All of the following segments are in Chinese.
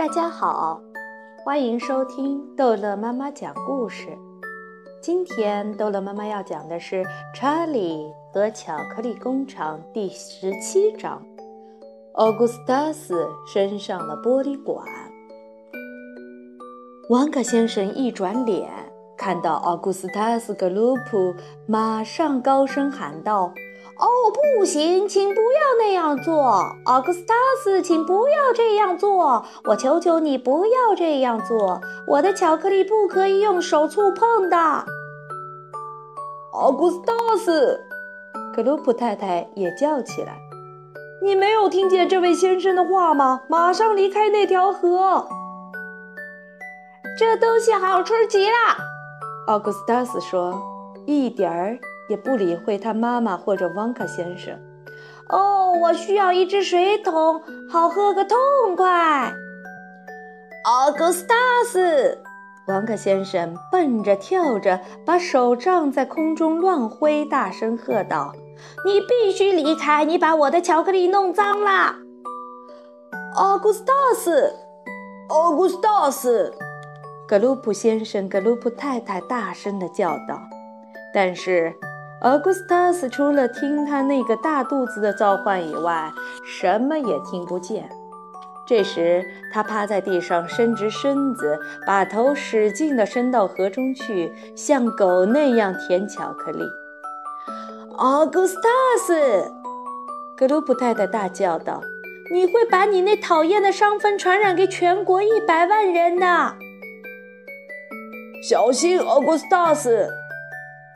大家好，欢迎收听逗乐妈妈讲故事。今天逗乐妈妈要讲的是《查理和巧克力工厂》第十七章。奥古斯塔斯升上了玻璃管。王克先生一转脸，看到奥古斯塔斯·格鲁普，马上高声喊道。哦，不行，请不要那样做，奥古斯塔斯，请不要这样做，我求求你不要这样做，我的巧克力不可以用手触碰的。奥古斯塔斯，格鲁普太太也叫起来：“你没有听见这位先生的话吗？马上离开那条河。”这东西好吃极了，奥古斯塔斯说：“一点儿。”也不理会他妈妈或者汪卡先生。哦，我需要一只水桶，好喝个痛快。奥古斯塔斯，汪卡先生蹦着跳着，把手杖在空中乱挥，大声喝道：“你必须离开！你把我的巧克力弄脏了。”奥古斯塔斯，奥古斯塔斯，格鲁普先生、格鲁普太太大声地叫道，但是。奥古斯塔斯除了听他那个大肚子的召唤以外，什么也听不见。这时，他趴在地上，伸直身子，把头使劲地伸到河中去，像狗那样舔巧克力。奥古斯塔斯，格鲁普太太大叫道：“你会把你那讨厌的伤风传染给全国一百万人的！小心，奥古斯塔斯！”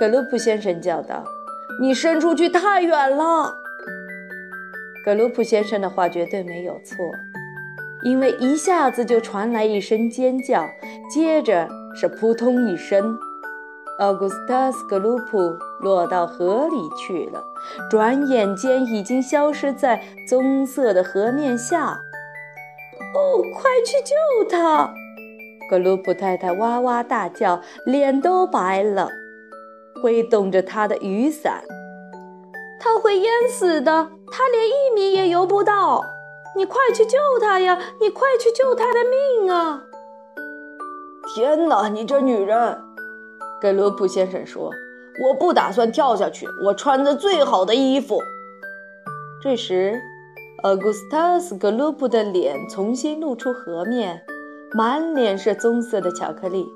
格鲁普先生叫道：“你伸出去太远了。”格鲁普先生的话绝对没有错，因为一下子就传来一声尖叫，接着是扑通一声，奥古斯塔斯·格鲁普落到河里去了，转眼间已经消失在棕色的河面下。哦，快去救他！格鲁普太太哇哇大叫，脸都白了。挥动着他的雨伞，他会淹死的，他连一米也游不到。你快去救他呀！你快去救他的命啊！天哪，你这女人！格鲁普先生说：“我不打算跳下去，我穿着最好的衣服。”这时，奥古斯塔斯·格鲁普的脸重新露出河面，满脸是棕色的巧克力。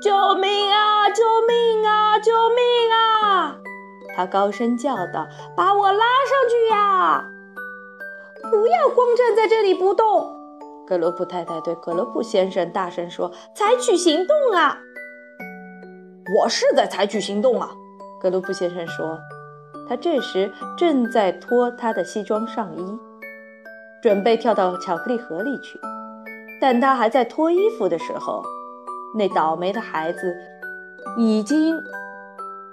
救命啊！救命啊！救命啊！他高声叫道：“把我拉上去呀！不要光站在这里不动！”格罗普太太对格罗普先生大声说：“采取行动啊！”我是在采取行动啊！格罗普先生说。他这时正在脱他的西装上衣，准备跳到巧克力盒里去。但他还在脱衣服的时候。那倒霉的孩子已经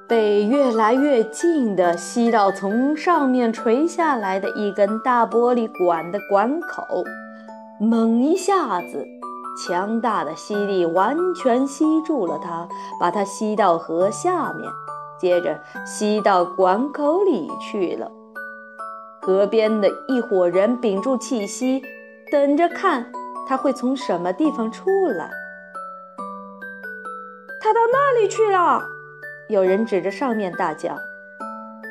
被越来越近的吸到从上面垂下来的一根大玻璃管的管口，猛一下子，强大的吸力完全吸住了他，把他吸到河下面，接着吸到管口里去了。河边的一伙人屏住气息，等着看他会从什么地方出来。他到那里去了？有人指着上面大叫。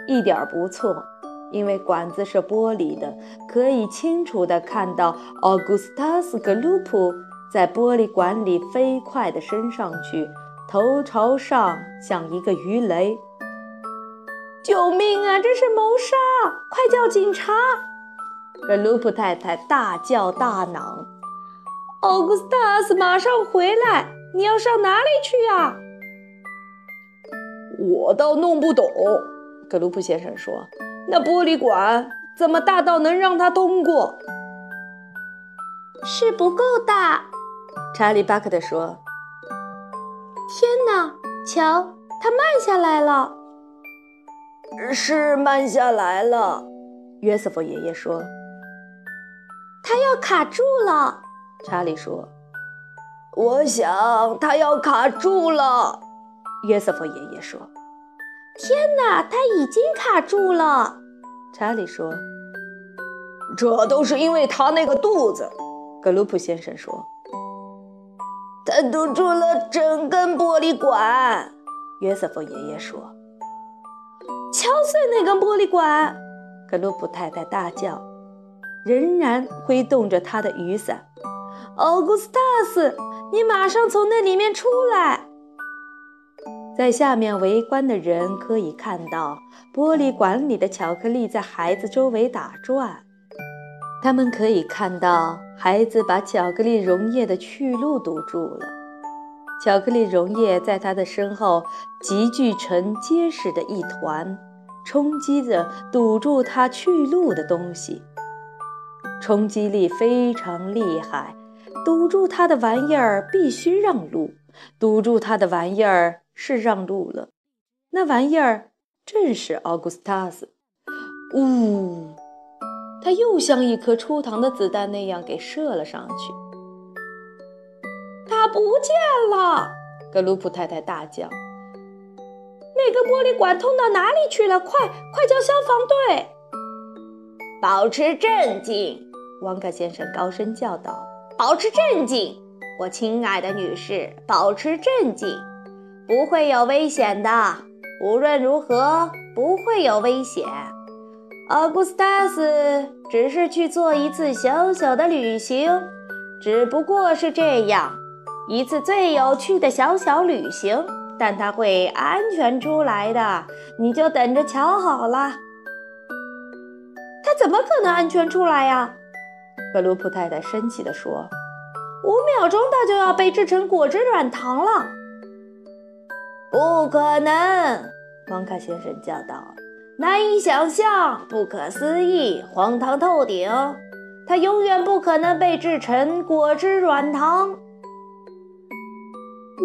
一点不错，因为管子是玻璃的，可以清楚地看到奥古斯塔斯·格鲁普在玻璃管里飞快地升上去，头朝上，像一个鱼雷。救命啊！这是谋杀！快叫警察！格鲁普太太大叫大嚷。奥古斯塔斯，马上回来！你要上哪里去呀？我倒弄不懂，格鲁普先生说：“那玻璃管怎么大到能让它通过？”是不够大，查理·巴克特说：“天哪，瞧，它慢下来了。”是慢下来了，约瑟夫爷爷说：“它要卡住了。”查理说。我想他要卡住了，约瑟夫爷爷说：“天哪，他已经卡住了。”查理说：“这都是因为他那个肚子。”格鲁普先生说。他堵住了整根玻璃管。约瑟夫爷爷说：“敲碎那根玻璃管！”格鲁普太太大叫，仍然挥动着他的雨伞。“奥古斯塔斯，你马上从那里面出来！”在下面围观的人可以看到玻璃管里的巧克力在孩子周围打转，他们可以看到孩子把巧克力溶液的去路堵住了。巧克力溶液在他的身后集聚成结实的一团，冲击着堵住他去路的东西。冲击力非常厉害，堵住他的玩意儿必须让路。堵住他的玩意儿是让路了，那玩意儿正是奥古斯塔斯。呜，他又像一颗出膛的子弹那样给射了上去。他不见了！格鲁普太太大叫：“那个玻璃管通到哪里去了？快快叫消防队！”保持镇静，王嘎先生高声教导：“保持镇静，我亲爱的女士，保持镇静，不会有危险的。无论如何，不会有危险。奥古斯塔斯只是去做一次小小的旅行，只不过是这样。”一次最有趣的小小旅行，但他会安全出来的，你就等着瞧好了。他怎么可能安全出来呀？格鲁普太太生气地说：“五秒钟他就要被制成果汁软糖了。”不可能！汪卡先生叫道：“难以想象，不可思议，荒唐透顶！他永远不可能被制成果汁软糖。”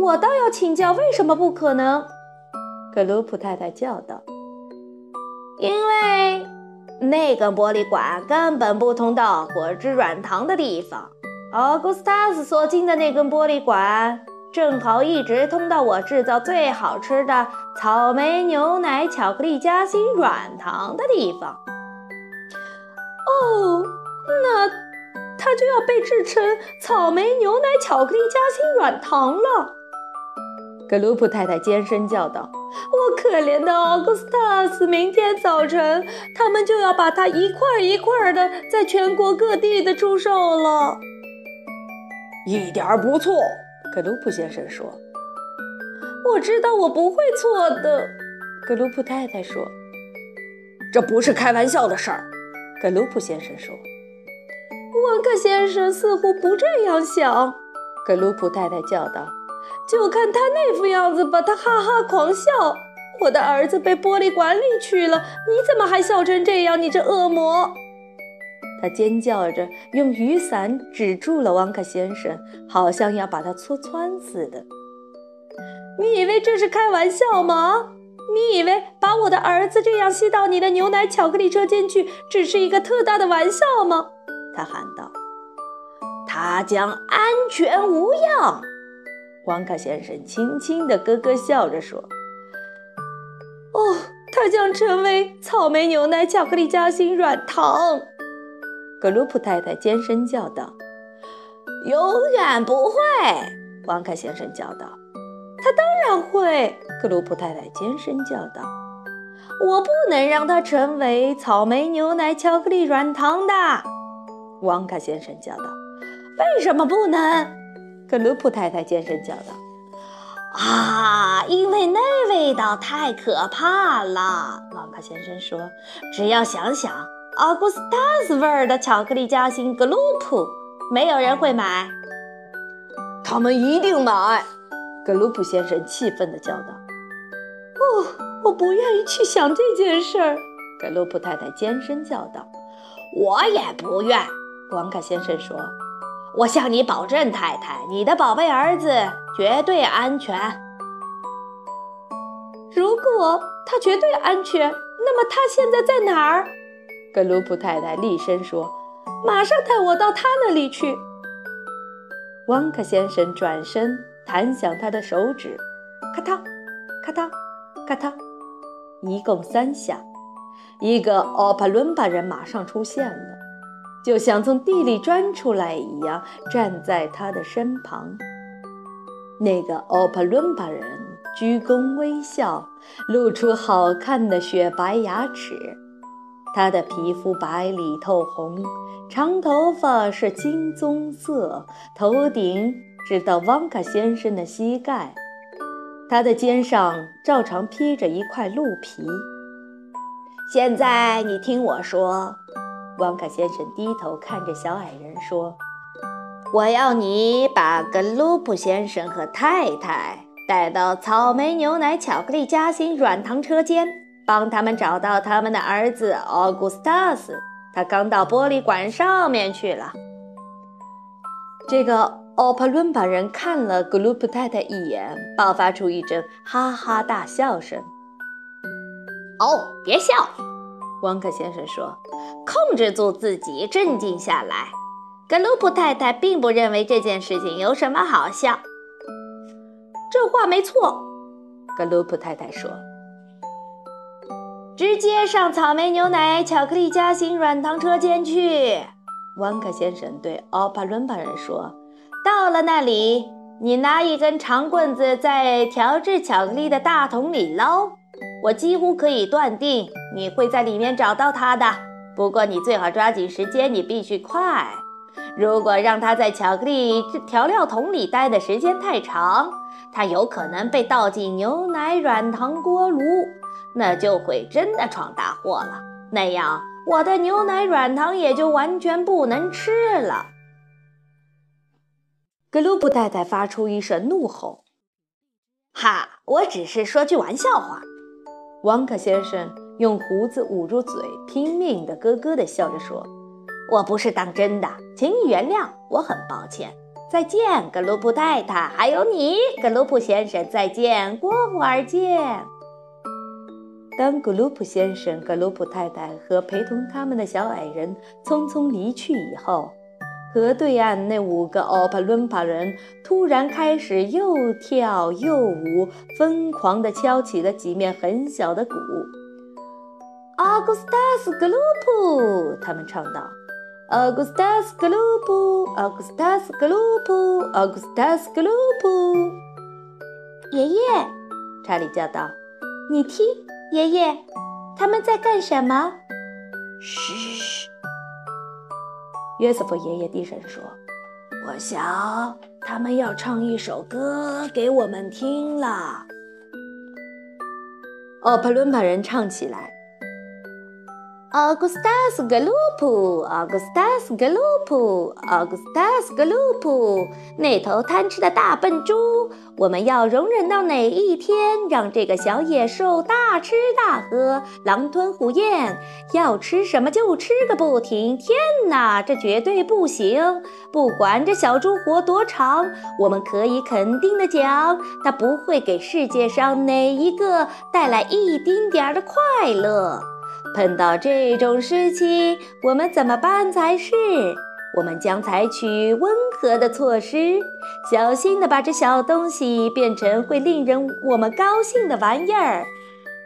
我倒要请教，为什么不可能？格鲁普太太叫道：“因为那根玻璃管根本不通到果汁软糖的地方。奥古斯塔斯所进的那根玻璃管，正好一直通到我制造最好吃的草莓牛奶巧克力夹心软糖的地方。哦，那它就要被制成草莓牛奶巧克力夹心软糖了。”格鲁普太太尖声叫道：“我可怜的奥古斯塔斯，明天早晨他们就要把它一块一块的在全国各地的出售了。”一点儿不错，格鲁普先生说。“我知道我不会错的。”格鲁普太太说。“这不是开玩笑的事儿。”格鲁普先生说。“沃克先生似乎不这样想。”格鲁普太太叫道。就看他那副样子吧，他哈哈狂笑。我的儿子被玻璃管里去了，你怎么还笑成这样？你这恶魔！他尖叫着，用雨伞止住了汪克先生，好像要把他戳穿似的。你以为这是开玩笑吗？你以为把我的儿子这样吸到你的牛奶巧克力车间去，只是一个特大的玩笑吗？他喊道。他将安全无恙。王卡先生轻轻地咯咯笑着说：“哦，它将成为草莓牛奶巧克力夹心软糖。”格鲁普太太尖声叫道：“永远不会！”王卡先生叫道：“他当然会！”格鲁普太太尖声叫道：“我不能让它成为草莓牛奶巧克力软糖的。”王卡先生叫道：“为什么不能？”格鲁普太太尖声叫道：“啊，因为那味道太可怕了。”旺卡先生说：“只要想想奥古斯塔斯味儿的巧克力夹心格鲁普，没有人会买。”他们一定买！格鲁普先生气愤地叫道：“哦，我不愿意去想这件事儿。”格鲁普太太尖声叫道：“我也不愿。”旺卡先生说。我向你保证，太太，你的宝贝儿子绝对安全。如果他绝对安全，那么他现在在哪儿？格鲁普太太厉声说：“马上带我到他那里去。”汪克先生转身弹响他的手指，咔嗒，咔嗒，咔嗒，一共三下。一个奥帕伦巴人马上出现了。就像从地里钻出来一样，站在他的身旁。那个奥帕伦巴人鞠躬微笑，露出好看的雪白牙齿。他的皮肤白里透红，长头发是金棕色，头顶直到旺卡先生的膝盖。他的肩上照常披着一块鹿皮。现在你听我说，旺卡先生低头看着小矮人说：“我要你把格鲁普先生和太太带到草莓牛奶巧克力夹心软糖车间。”帮他们找到他们的儿子奥古斯塔斯，他刚到玻璃管上面去了。这个奥帕伦巴人看了格鲁普太太一眼，爆发出一阵哈哈大笑声。哦，别笑，汪克先生说：“控制住自己，镇静下来。”格鲁普太太并不认为这件事情有什么好笑。这话没错，格鲁普太太说。直接上草莓牛奶巧克力夹心软糖车间去，汪克先生对奥帕伦巴人说：“到了那里，你拿一根长棍子在调制巧克力的大桶里捞。我几乎可以断定你会在里面找到它的。不过你最好抓紧时间，你必须快。如果让它在巧克力调料桶里待的时间太长，它有可能被倒进牛奶软糖锅炉。”那就会真的闯大祸了，那样我的牛奶软糖也就完全不能吃了。格鲁布太太发出一声怒吼：“哈，我只是说句玩笑话。”王克先生用胡子捂住嘴，拼命地咯咯地笑着说：“我不是当真的，请你原谅，我很抱歉。再见，格鲁普太太，还有你，格鲁普先生，再见，过会儿见。”当格鲁普先生、格鲁普太太和陪同他们的小矮人匆匆离去以后，河对岸那五个奥帕伦巴人突然开始又跳又舞，疯狂地敲起了几面很小的鼓。奥古斯塔斯·格鲁普，他们唱道：“奥古斯塔斯·格鲁普，奥古斯塔斯·格鲁普，奥古斯塔斯·格鲁普。”爷爷，查理叫道：“你听。”爷爷，他们在干什么？嘘！约瑟夫爷爷低声说：“我想他们要唱一首歌给我们听了。”奥帕伦巴人唱起来。奥古斯塔斯·格鲁普，奥古斯塔斯·格鲁普，奥古斯塔斯·格鲁普，那头贪吃的大笨猪，我们要容忍到哪一天，让这个小野兽大吃大喝，狼吞虎咽，要吃什么就吃个不停？天哪，这绝对不行！不管这小猪活多长，我们可以肯定的讲，它不会给世界上哪一个带来一丁点儿的快乐。碰到这种事情，我们怎么办才是？我们将采取温和的措施，小心地把这小东西变成会令人我们高兴的玩意儿，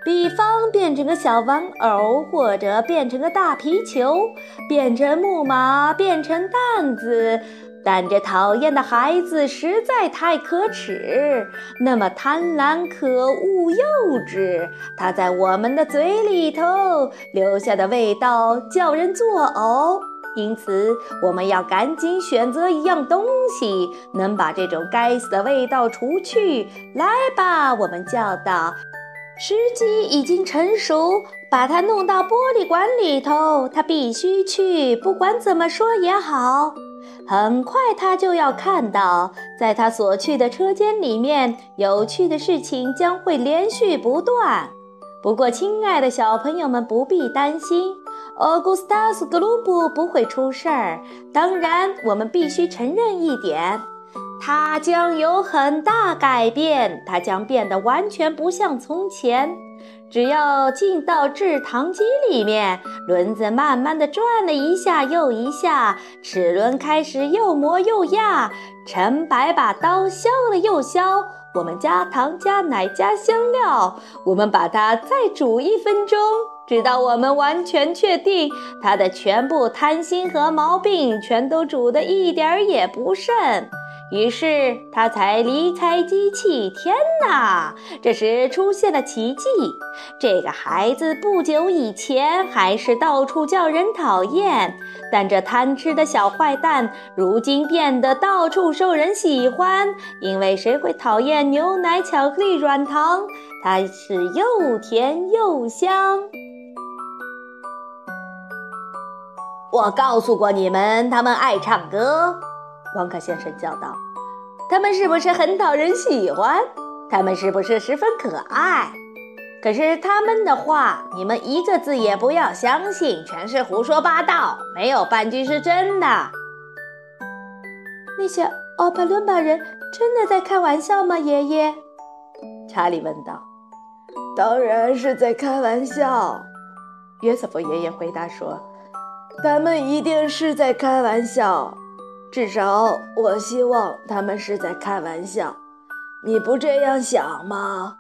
比方变成个小玩偶，或者变成个大皮球，变成木马，变成担子。但这讨厌的孩子实在太可耻，那么贪婪、可恶、幼稚。他在我们的嘴里头留下的味道叫人作呕。因此，我们要赶紧选择一样东西，能把这种该死的味道除去。来吧，我们叫道：“时机已经成熟，把它弄到玻璃管里头。它必须去，不管怎么说也好。”很快，他就要看到，在他所去的车间里面，有趣的事情将会连续不断。不过，亲爱的小朋友们不必担心，奥古斯塔斯·格鲁布不会出事儿。当然，我们必须承认一点，它将有很大改变，它将变得完全不像从前。只要进到制糖机里面，轮子慢慢地转了一下又一下，齿轮开始又磨又压，陈白把刀削了又削。我们加糖、加奶、加香料，我们把它再煮一分钟。直到我们完全确定它的全部贪心和毛病全都煮得一点儿也不剩，于是他才离开机器。天哪！这时出现了奇迹。这个孩子不久以前还是到处叫人讨厌，但这贪吃的小坏蛋如今变得到处受人喜欢。因为谁会讨厌牛奶、巧克力、软糖？它是又甜又香。我告诉过你们，他们爱唱歌。汪克先生叫道：“他们是不是很讨人喜欢？他们是不是十分可爱？可是他们的话，你们一个字也不要相信，全是胡说八道，没有半句是真的。”那些奥帕伦巴人真的在开玩笑吗？爷爷，查理问道。“当然是在开玩笑。”约瑟夫爷爷回答说。他们一定是在开玩笑，至少我希望他们是在开玩笑。你不这样想吗？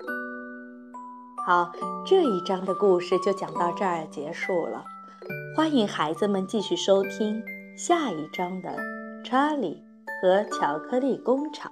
好，这一章的故事就讲到这儿结束了。欢迎孩子们继续收听下一章的《查理和巧克力工厂》。